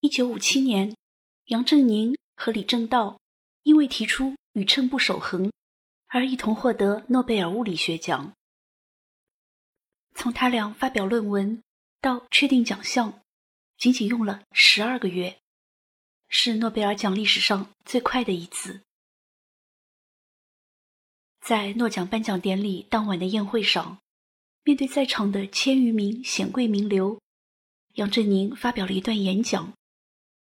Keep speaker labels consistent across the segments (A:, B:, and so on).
A: 一九五七年，杨振宁和李政道因为提出宇称不守恒而一同获得诺贝尔物理学奖。从他俩发表论文到确定奖项，仅仅用了十二个月，是诺贝尔奖历史上最快的一次。在诺奖颁奖典礼当晚的宴会上，面对在场的千余名显贵名流，杨振宁发表了一段演讲。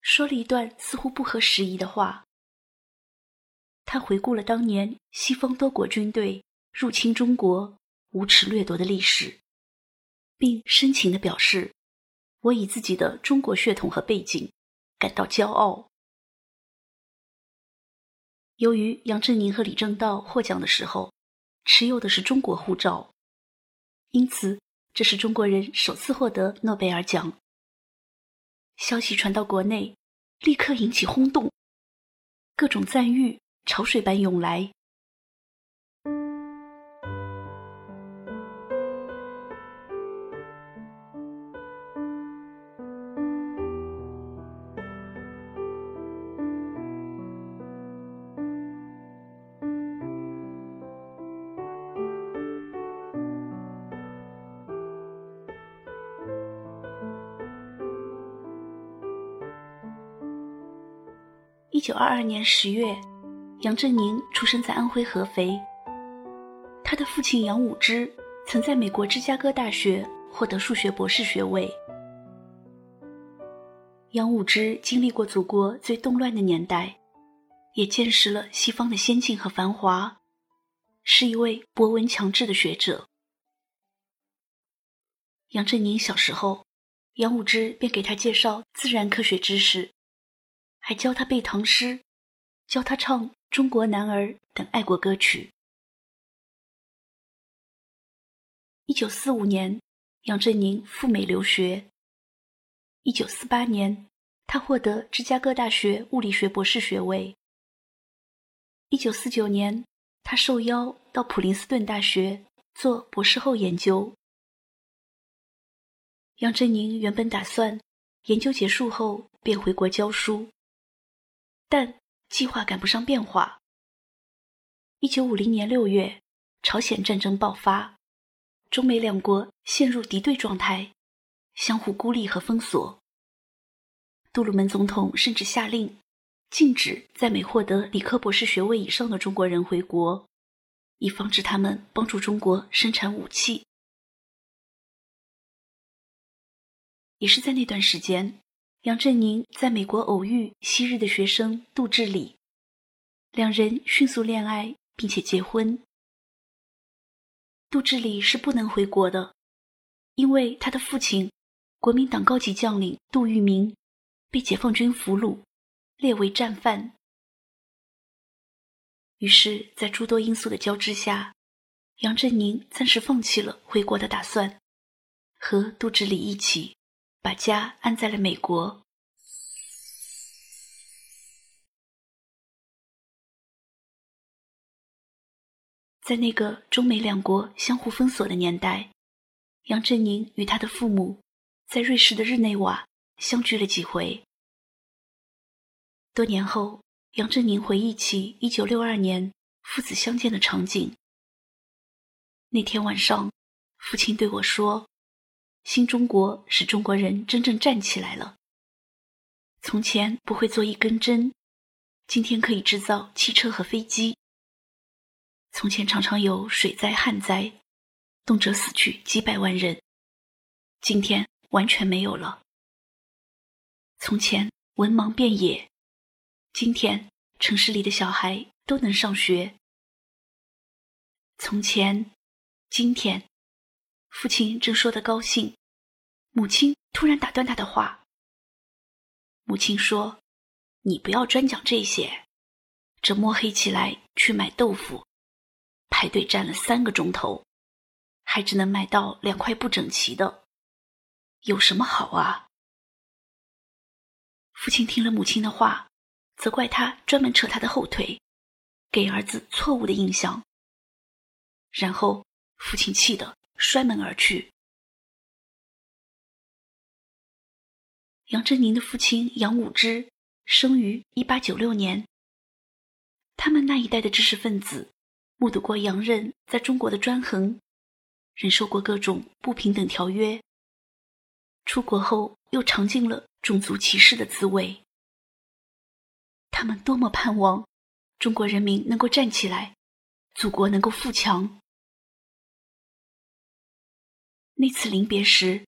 A: 说了一段似乎不合时宜的话。他回顾了当年西方多国军队入侵中国、无耻掠夺的历史，并深情地表示：“我以自己的中国血统和背景感到骄傲。”由于杨振宁和李政道获奖的时候持有的是中国护照，因此这是中国人首次获得诺贝尔奖。消息传到国内。立刻引起轰动，各种赞誉潮水般涌来。九二二年十月，杨振宁出生在安徽合肥。他的父亲杨武之曾在美国芝加哥大学获得数学博士学位。杨武之经历过祖国最动乱的年代，也见识了西方的先进和繁华，是一位博闻强志的学者。杨振宁小时候，杨武之便给他介绍自然科学知识。还教他背唐诗，教他唱《中国男儿》等爱国歌曲。一九四五年，杨振宁赴美留学。一九四八年，他获得芝加哥大学物理学博士学位。一九四九年，他受邀到普林斯顿大学做博士后研究。杨振宁原本打算研究结束后便回国教书。但计划赶不上变化。一九五零年六月，朝鲜战争爆发，中美两国陷入敌对状态，相互孤立和封锁。杜鲁门总统甚至下令禁止在美获得理科博士学位以上的中国人回国，以防止他们帮助中国生产武器。也是在那段时间。杨振宁在美国偶遇昔日的学生杜志礼，两人迅速恋爱并且结婚。杜志礼是不能回国的，因为他的父亲，国民党高级将领杜聿明，被解放军俘虏，列为战犯。于是，在诸多因素的交织下，杨振宁暂时放弃了回国的打算，和杜志礼一起。把家安在了美国。在那个中美两国相互封锁的年代，杨振宁与他的父母在瑞士的日内瓦相聚了几回。多年后，杨振宁回忆起一九六二年父子相见的场景。那天晚上，父亲对我说。新中国使中国人真正站起来了。从前不会做一根针，今天可以制造汽车和飞机。从前常常有水灾、旱灾，动辄死去几百万人，今天完全没有了。从前文盲遍野，今天城市里的小孩都能上学。从前，今天，父亲正说得高兴。母亲突然打断他的话。母亲说：“你不要专讲这些。这摸黑起来去买豆腐，排队站了三个钟头，还只能买到两块不整齐的，有什么好啊？”父亲听了母亲的话，责怪他专门扯他的后腿，给儿子错误的印象。然后父亲气得摔门而去。杨振宁的父亲杨武之生于一八九六年。他们那一代的知识分子，目睹过洋人在中国的专横，忍受过各种不平等条约。出国后又尝尽了种族歧视的滋味。他们多么盼望中国人民能够站起来，祖国能够富强。那次临别时，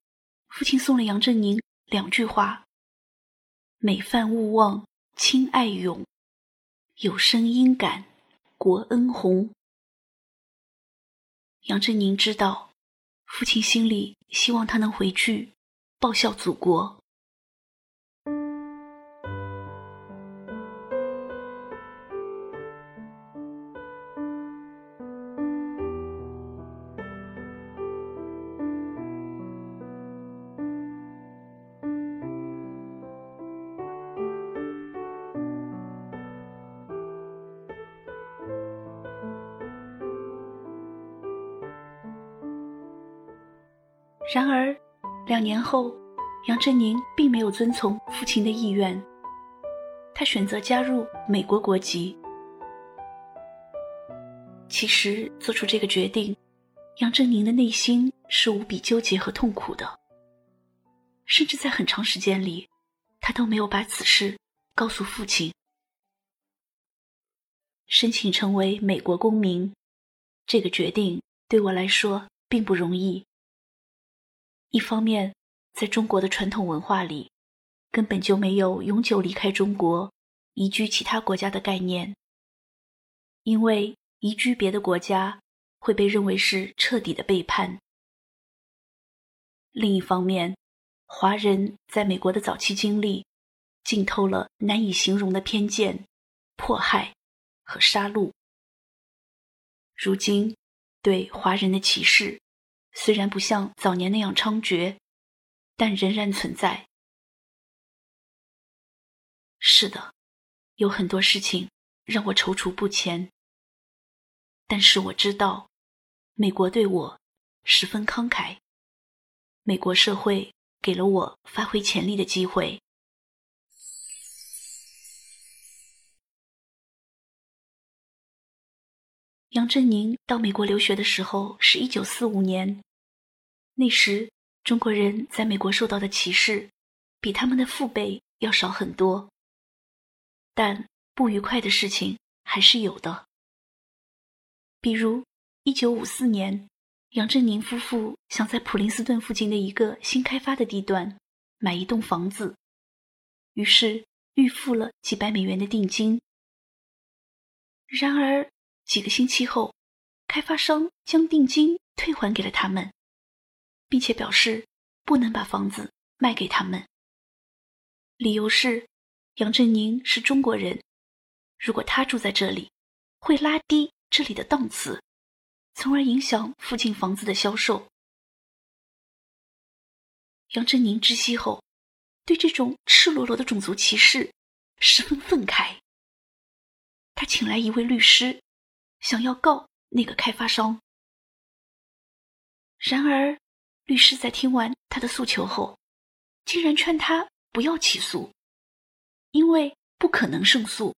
A: 父亲送了杨振宁两句话：“美饭勿忘，亲爱永；有生应感，国恩宏。”杨振宁知道，父亲心里希望他能回去报效祖国。然而，两年后，杨振宁并没有遵从父亲的意愿，他选择加入美国国籍。其实，做出这个决定，杨振宁的内心是无比纠结和痛苦的，甚至在很长时间里，他都没有把此事告诉父亲。申请成为美国公民，这个决定对我来说并不容易。一方面，在中国的传统文化里，根本就没有永久离开中国、移居其他国家的概念，因为移居别的国家会被认为是彻底的背叛。另一方面，华人在美国的早期经历，浸透了难以形容的偏见、迫害和杀戮。如今，对华人的歧视。虽然不像早年那样猖獗，但仍然存在。是的，有很多事情让我踌躇不前。但是我知道，美国对我十分慷慨，美国社会给了我发挥潜力的机会。杨振宁到美国留学的时候是一九四五年，那时中国人在美国受到的歧视比他们的父辈要少很多，但不愉快的事情还是有的。比如，一九五四年，杨振宁夫妇想在普林斯顿附近的一个新开发的地段买一栋房子，于是预付了几百美元的定金。然而，几个星期后，开发商将定金退还给了他们，并且表示不能把房子卖给他们。理由是杨振宁是中国人，如果他住在这里，会拉低这里的档次，从而影响附近房子的销售。杨振宁知悉后，对这种赤裸裸的种族歧视十分愤慨。他请来一位律师。想要告那个开发商，然而律师在听完他的诉求后，竟然劝他不要起诉，因为不可能胜诉。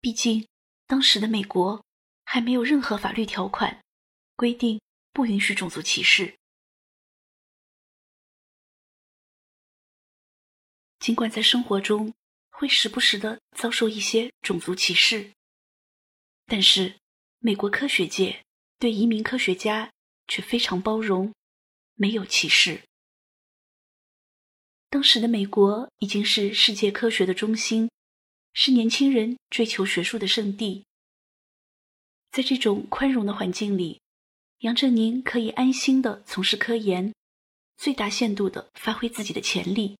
A: 毕竟当时的美国还没有任何法律条款规定不允许种族歧视。尽管在生活中会时不时的遭受一些种族歧视。但是，美国科学界对移民科学家却非常包容，没有歧视。当时的美国已经是世界科学的中心，是年轻人追求学术的圣地。在这种宽容的环境里，杨振宁可以安心的从事科研，最大限度的发挥自己的潜力。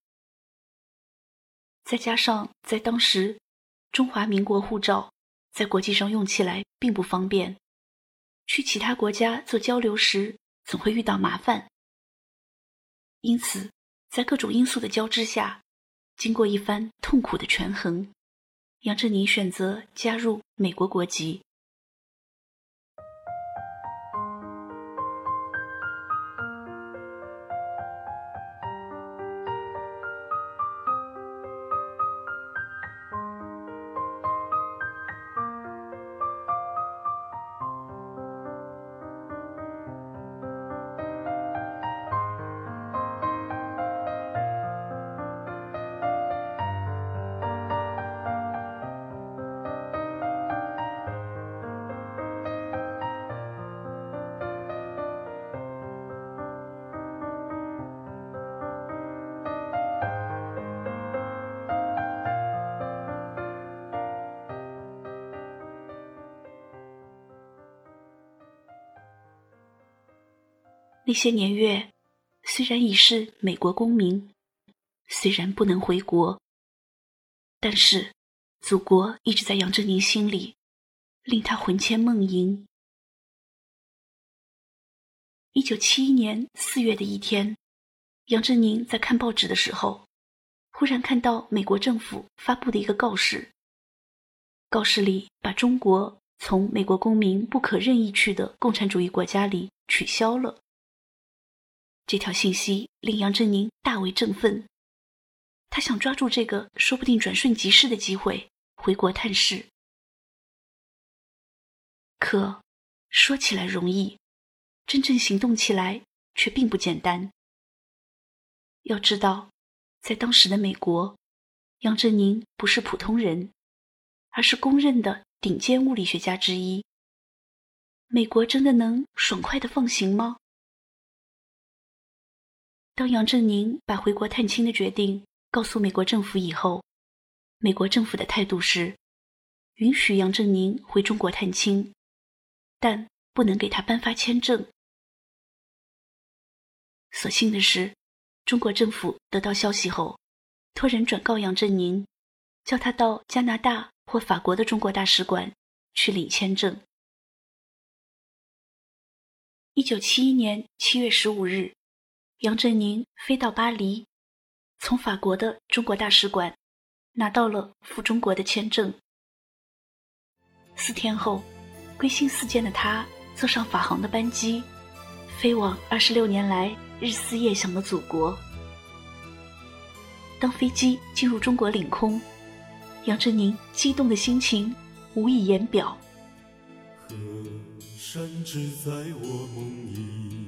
A: 再加上在当时，中华民国护照。在国际上用起来并不方便，去其他国家做交流时总会遇到麻烦。因此，在各种因素的交织下，经过一番痛苦的权衡，杨振宁选择加入美国国籍。那些年月，虽然已是美国公民，虽然不能回国，但是祖国一直在杨振宁心里，令他魂牵梦萦。一九七一年四月的一天，杨振宁在看报纸的时候，忽然看到美国政府发布的一个告示。告示里把中国从美国公民不可任意去的共产主义国家里取消了。这条信息令杨振宁大为振奋，他想抓住这个说不定转瞬即逝的机会回国探视。可说起来容易。真正行动起来却并不简单。要知道，在当时的美国，杨振宁不是普通人，而是公认的顶尖物理学家之一。美国真的能爽快的放行吗？当杨振宁把回国探亲的决定告诉美国政府以后，美国政府的态度是允许杨振宁回中国探亲，但不能给他颁发签证。所幸的是，中国政府得到消息后，托人转告杨振宁，叫他到加拿大或法国的中国大使馆去领签证。一九七一年七月十五日，杨振宁飞到巴黎，从法国的中国大使馆拿到了赴中国的签证。四天后，归心似箭的他坐上法航的班机，飞往二十六年来。日思夜想的祖国。当飞机进入中国领空，杨振宁激动的心情无以言表。
B: 河山只在我梦里，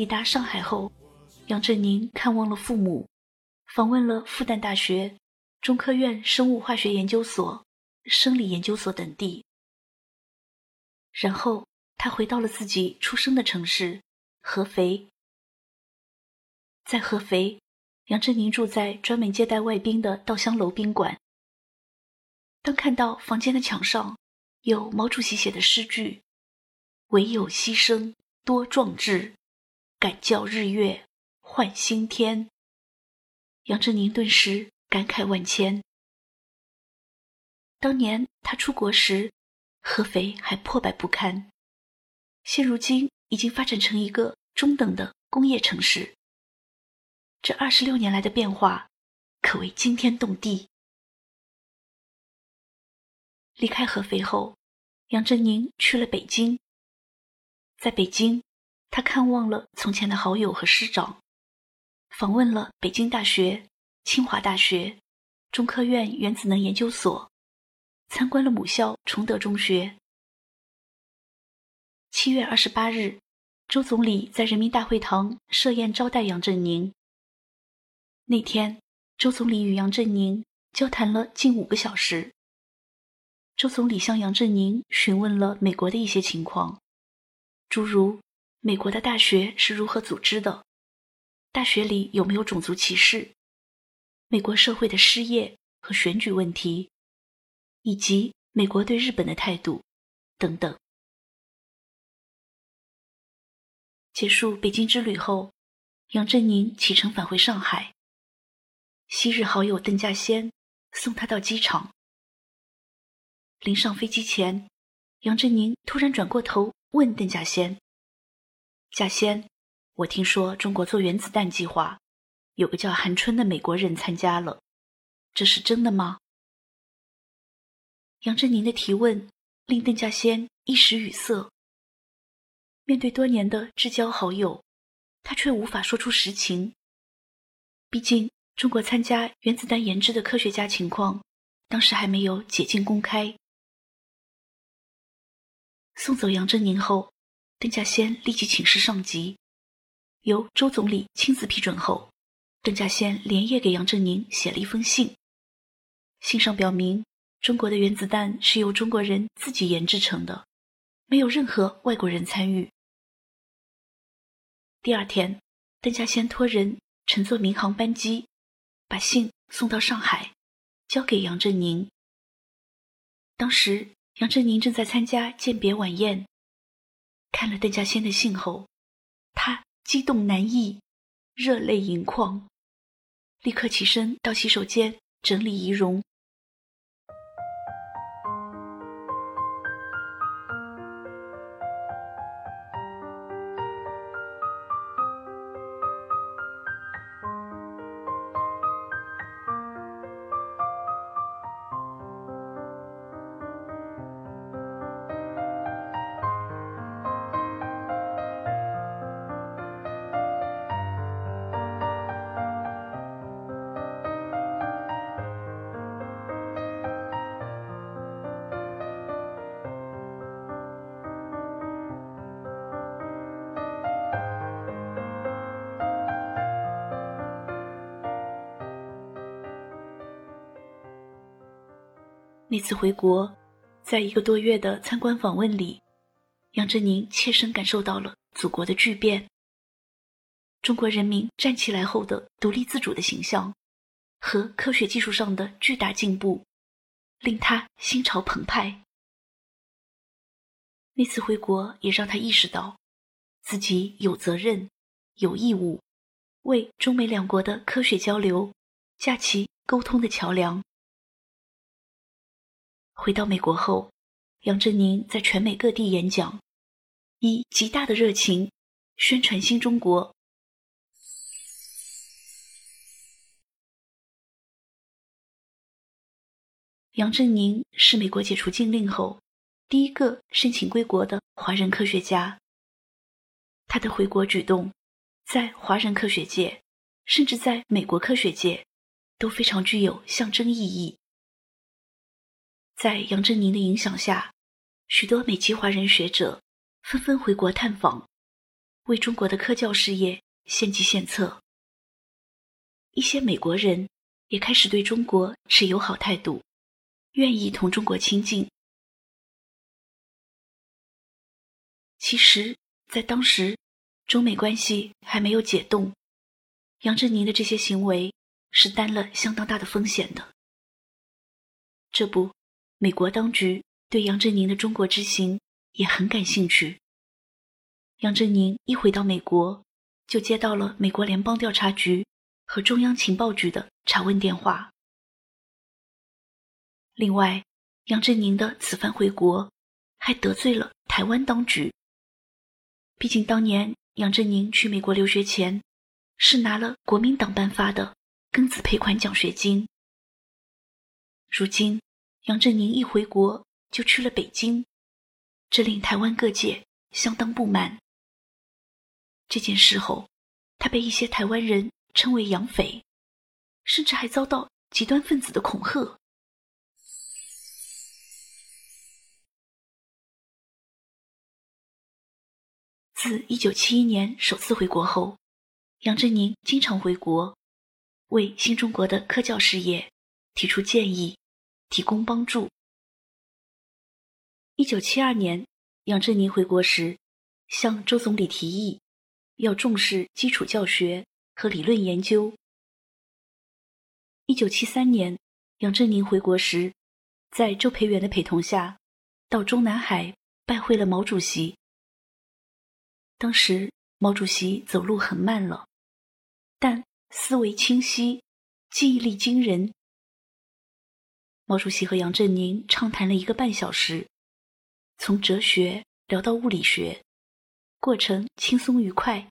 A: 抵达上海后，杨振宁看望了父母，访问了复旦大学、中科院生物化学研究所、生理研究所等地。然后他回到了自己出生的城市合肥。在合肥，杨振宁住在专门接待外宾的稻香楼宾馆。当看到房间的墙上有毛主席写的诗句：“唯有牺牲多壮志。”敢教日月换新天，杨振宁顿时感慨万千。当年他出国时，合肥还破败不堪，现如今已经发展成一个中等的工业城市。这二十六年来的变化，可谓惊天动地。离开合肥后，杨振宁去了北京，在北京。他看望了从前的好友和师长，访问了北京大学、清华大学、中科院原子能研究所，参观了母校崇德中学。七月二十八日，周总理在人民大会堂设宴招待杨振宁。那天，周总理与杨振宁交谈了近五个小时。周总理向杨振宁询问了美国的一些情况，诸如。美国的大学是如何组织的？大学里有没有种族歧视？美国社会的失业和选举问题，以及美国对日本的态度等等。结束北京之旅后，杨振宁启程返回上海。昔日好友邓稼先送他到机场。临上飞机前，杨振宁突然转过头问邓稼先：“稼先，我听说中国做原子弹计划，有个叫韩春的美国人参加了，这是真的吗？”杨振宁的提问令邓稼先一时语塞。面对多年的至交好友，他却无法说出实情。毕竟，中国参加原子弹研制的科学家情况，当时还没有解禁公开。送走杨振宁后，邓稼先立即请示上级，由周总理亲自批准后，邓稼先连夜给杨振宁写了一封信。信上表明，中国的原子弹是由中国人自己研制成的，没有任何外国人参与。第二天，邓稼先托人乘坐民航班机，把信送到上海，交给杨振宁。当时。杨振宁正在参加鉴别晚宴，看了邓稼先的信后，他激动难抑，热泪盈眶，立刻起身到洗手间整理仪容。那次回国，在一个多月的参观访问里，杨振宁切身感受到了祖国的巨变。中国人民站起来后的独立自主的形象，和科学技术上的巨大进步，令他心潮澎湃。那次回国也让他意识到，自己有责任、有义务，为中美两国的科学交流架起沟通的桥梁。回到美国后，杨振宁在全美各地演讲，以极大的热情宣传新中国。杨振宁是美国解除禁令后第一个申请归国的华人科学家。他的回国举动，在华人科学界，甚至在美国科学界，都非常具有象征意义。在杨振宁的影响下，许多美籍华人学者纷纷回国探访，为中国的科教事业献计献策。一些美国人也开始对中国持友好态度，愿意同中国亲近。其实，在当时，中美关系还没有解冻，杨振宁的这些行为是担了相当大的风险的。这不。美国当局对杨振宁的中国之行也很感兴趣。杨振宁一回到美国，就接到了美国联邦调查局和中央情报局的查问电话。另外，杨振宁的此番回国，还得罪了台湾当局。毕竟当年杨振宁去美国留学前，是拿了国民党颁发的庚子赔款奖学金。如今。杨振宁一回国就去了北京，这令台湾各界相当不满。这件事后，他被一些台湾人称为“洋匪”，甚至还遭到极端分子的恐吓。自一九七一年首次回国后，杨振宁经常回国，为新中国的科教事业提出建议。提供帮助。一九七二年，杨振宁回国时，向周总理提议，要重视基础教学和理论研究。一九七三年，杨振宁回国时，在周培源的陪同下，到中南海拜会了毛主席。当时毛主席走路很慢了，但思维清晰，记忆力惊人。毛主席和杨振宁畅谈了一个半小时，从哲学聊到物理学，过程轻松愉快。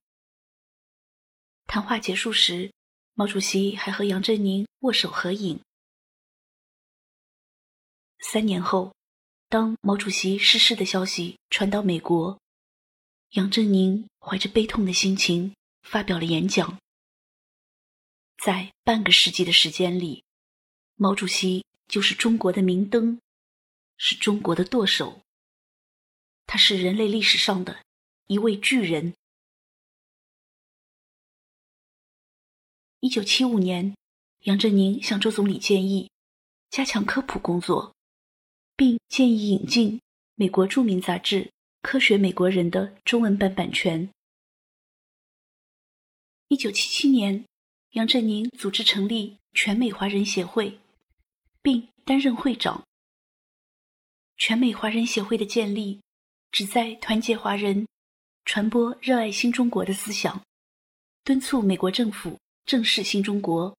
A: 谈话结束时，毛主席还和杨振宁握手合影。三年后，当毛主席逝世的消息传到美国，杨振宁怀着悲痛的心情发表了演讲。在半个世纪的时间里，毛主席就是中国的明灯，是中国的舵手。他是人类历史上的一位巨人。一九七五年，杨振宁向周总理建议加强科普工作，并建议引进美国著名杂志《科学美国人》的中文版版权。一九七七年。杨振宁组织成立全美华人协会，并担任会长。全美华人协会的建立，旨在团结华人，传播热爱新中国的思想，敦促美国政府正视新中国。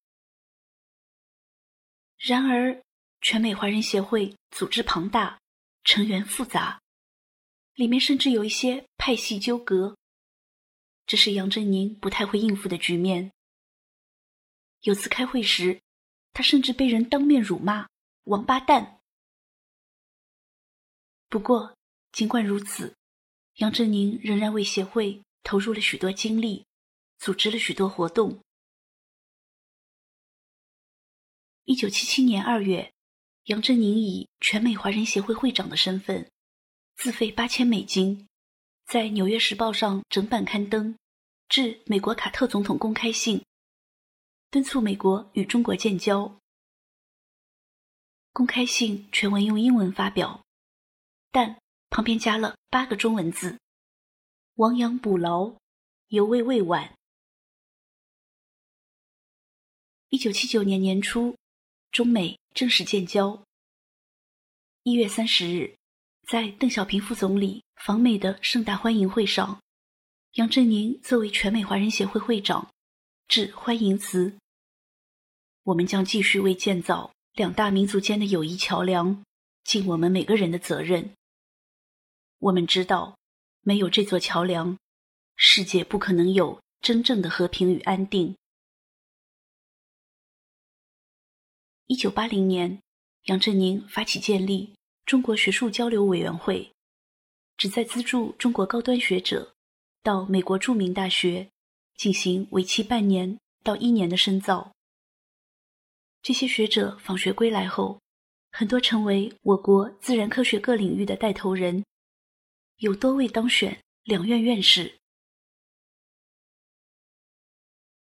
A: 然而，全美华人协会组织庞大，成员复杂，里面甚至有一些派系纠葛，这是杨振宁不太会应付的局面。有次开会时，他甚至被人当面辱骂“王八蛋”。不过，尽管如此，杨振宁仍然为协会投入了许多精力，组织了许多活动。一九七七年二月，杨振宁以全美华人协会会长的身份，自费八千美金，在《纽约时报》上整版刊登，致美国卡特总统公开信。敦促美国与中国建交。公开信全文用英文发表，但旁边加了八个中文字：“亡羊补牢，犹未未晚。”一九七九年年初，中美正式建交。一月三十日，在邓小平副总理访美的盛大欢迎会上，杨振宁作为全美华人协会会长。致欢迎词。我们将继续为建造两大民族间的友谊桥梁，尽我们每个人的责任。我们知道，没有这座桥梁，世界不可能有真正的和平与安定。一九八零年，杨振宁发起建立中国学术交流委员会，旨在资助中国高端学者到美国著名大学。进行为期半年到一年的深造。这些学者访学归来后，很多成为我国自然科学各领域的带头人，有多位当选两院院士。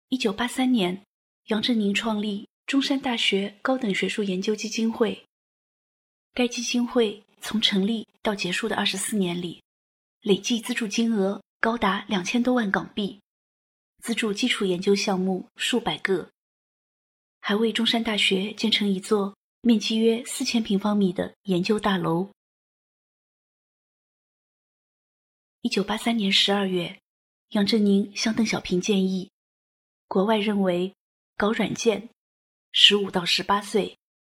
A: 一九八三年，杨振宁创立中山大学高等学术研究基金会。该基金会从成立到结束的二十四年里，累计资助金额高达两千多万港币。资助基础研究项目数百个，还为中山大学建成一座面积约四千平方米的研究大楼。一九八三年十二月，杨振宁向邓小平建议，国外认为搞软件，十五到十八岁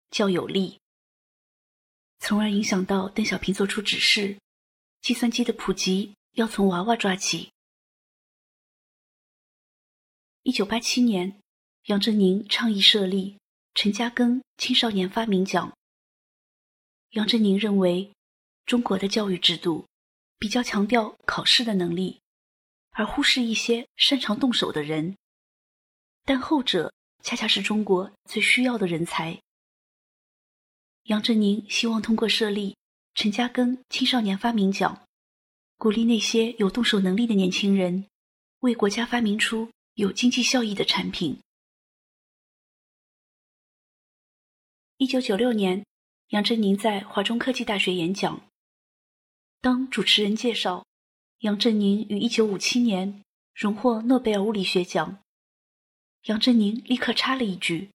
A: 较有利，从而影响到邓小平作出指示，计算机的普及要从娃娃抓起。一九八七年，杨振宁倡议设立陈嘉庚青少年发明奖。杨振宁认为，中国的教育制度比较强调考试的能力，而忽视一些擅长动手的人，但后者恰恰是中国最需要的人才。杨振宁希望通过设立陈嘉庚青少年发明奖，鼓励那些有动手能力的年轻人，为国家发明出。有经济效益的产品。一九九六年，杨振宁在华中科技大学演讲，当主持人介绍杨振宁于一九五七年荣获诺贝尔物理学奖，杨振宁立刻插了一句：“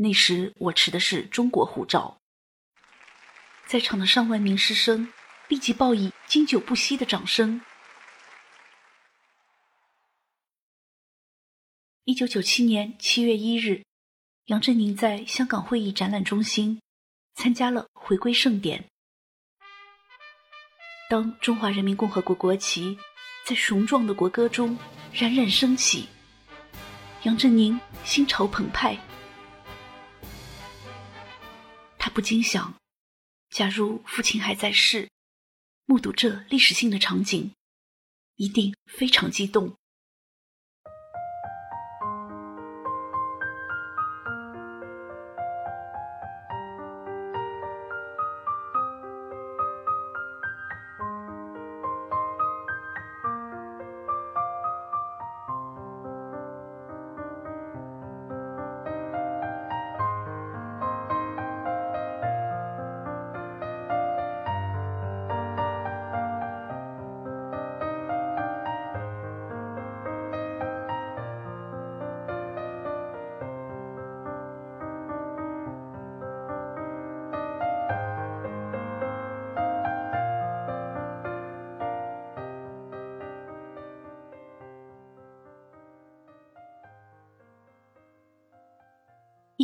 A: 那时我持的是中国护照。”在场的上万名师生立即报以经久不息的掌声。一九九七年七月一日，杨振宁在香港会议展览中心参加了回归盛典。当中华人民共和国国旗在雄壮的国歌中冉冉升起，杨振宁心潮澎湃。他不禁想，假如父亲还在世，目睹这历史性的场景，一定非常激动。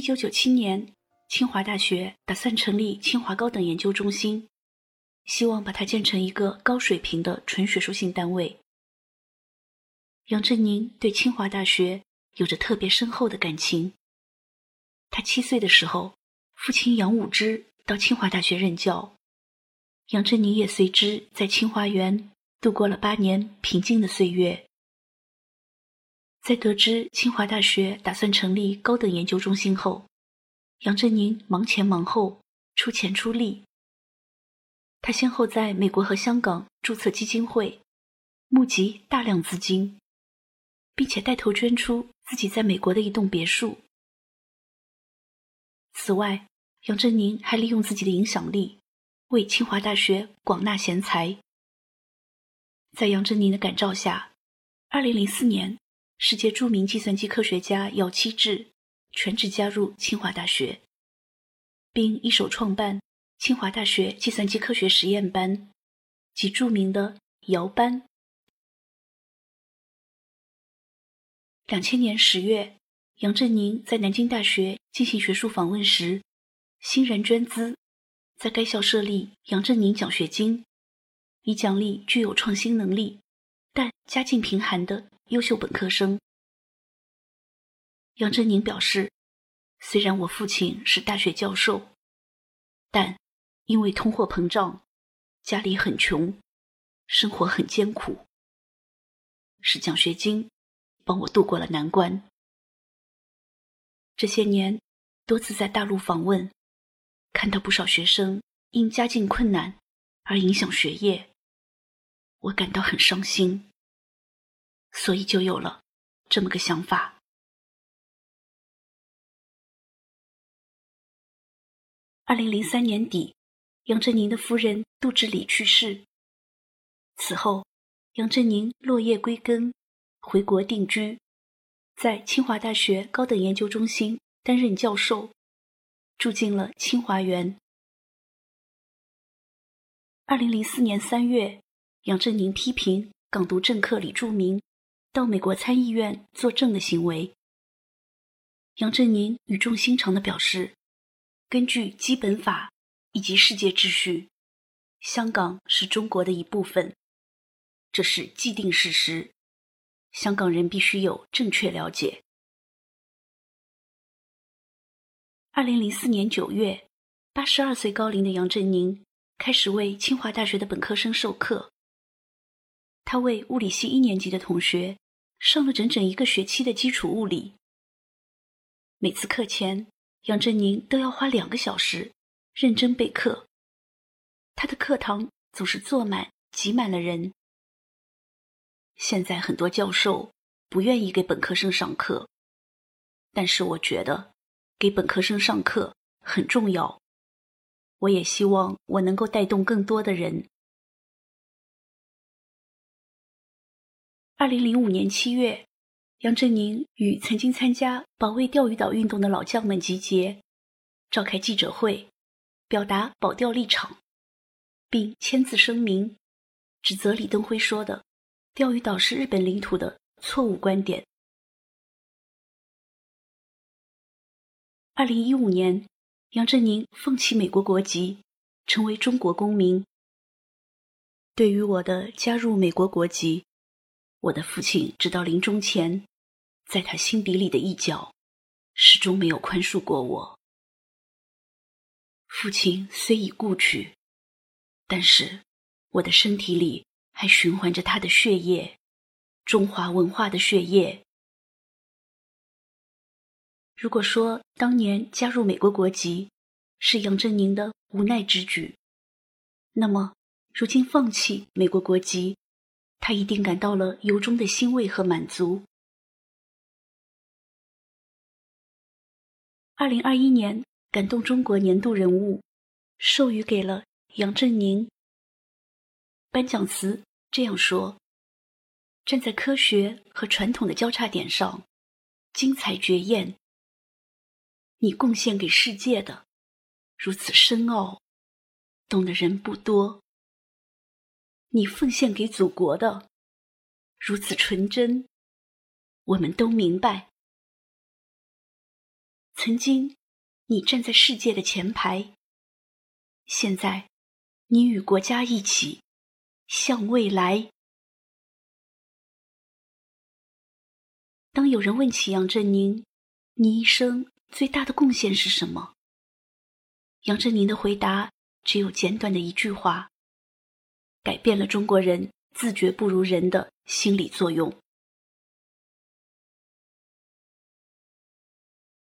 A: 九九七年，清华大学打算成立清华高等研究中心，希望把它建成一个高水平的纯学术性单位。杨振宁对清华大学有着特别深厚的感情。他七岁的时候，父亲杨武之到清华大学任教，杨振宁也随之在清华园度过了八年平静的岁月。在得知清华大学打算成立高等研究中心后，杨振宁忙前忙后，出钱出力。他先后在美国和香港注册基金会，募集大量资金，并且带头捐出自己在美国的一栋别墅。此外，杨振宁还利用自己的影响力，为清华大学广纳贤才。在杨振宁的感召下，二零零四年。世界著名计算机科学家姚期智全职加入清华大学，并一手创办清华大学计算机科学实验班及著名的姚班。两千年十月，杨振宁在南京大学进行学术访问时，欣然捐资，在该校设立杨振宁奖学金，以奖励具有创新能力但家境贫寒的。优秀本科生杨振宁表示：“虽然我父亲是大学教授，但因为通货膨胀，家里很穷，生活很艰苦。是奖学金帮我渡过了难关。这些年多次在大陆访问，看到不少学生因家境困难而影响学业，我感到很伤心。”所以就有了这么个想法。二零零三年底，杨振宁的夫人杜志礼去世。此后，杨振宁落叶归根，回国定居，在清华大学高等研究中心担任教授，住进了清华园。二零零四年三月，杨振宁批评港独政客李柱铭。到美国参议院作证的行为，杨振宁语重心长地表示：“根据基本法以及世界秩序，香港是中国的一部分，这是既定事实，香港人必须有正确了解。”二零零四年九月，八十二岁高龄的杨振宁开始为清华大学的本科生授课，他为物理系一年级的同学。上了整整一个学期的基础物理，每次课前，杨振宁都要花两个小时认真备课。他的课堂总是坐满、挤满了人。现在很多教授不愿意给本科生上课，但是我觉得给本科生上课很重要。我也希望我能够带动更多的人。二零零五年七月，杨振宁与曾经参加保卫钓鱼岛运动的老将们集结，召开记者会，表达保钓立场，并签字声明，指责李登辉说的“钓鱼岛是日本领土”的错误观点。二零一五年，杨振宁放弃美国国籍，成为中国公民。对于我的加入美国国籍，我的父亲直到临终前，在他心底里的一角，始终没有宽恕过我。父亲虽已故去，但是我的身体里还循环着他的血液，中华文化的血液。如果说当年加入美国国籍是杨振宁的无奈之举，那么如今放弃美国国籍，他一定感到了由衷的欣慰和满足。二零二一年。感动中国年度人物，授予给了杨振宁。颁奖词这样说：“站在科学和传统的交叉点上，精彩绝艳。你贡献给世界的如此深奥，懂的人不多。你奉献给祖国的如此纯真，我们都明白。曾经。”你站在世界的前排，现在你与国家一起向未来。当有人问起杨振宁，你一生最大的贡献是什么？杨振宁的回答只有简短的一句话：改变了中国人自觉不如人的心理作用。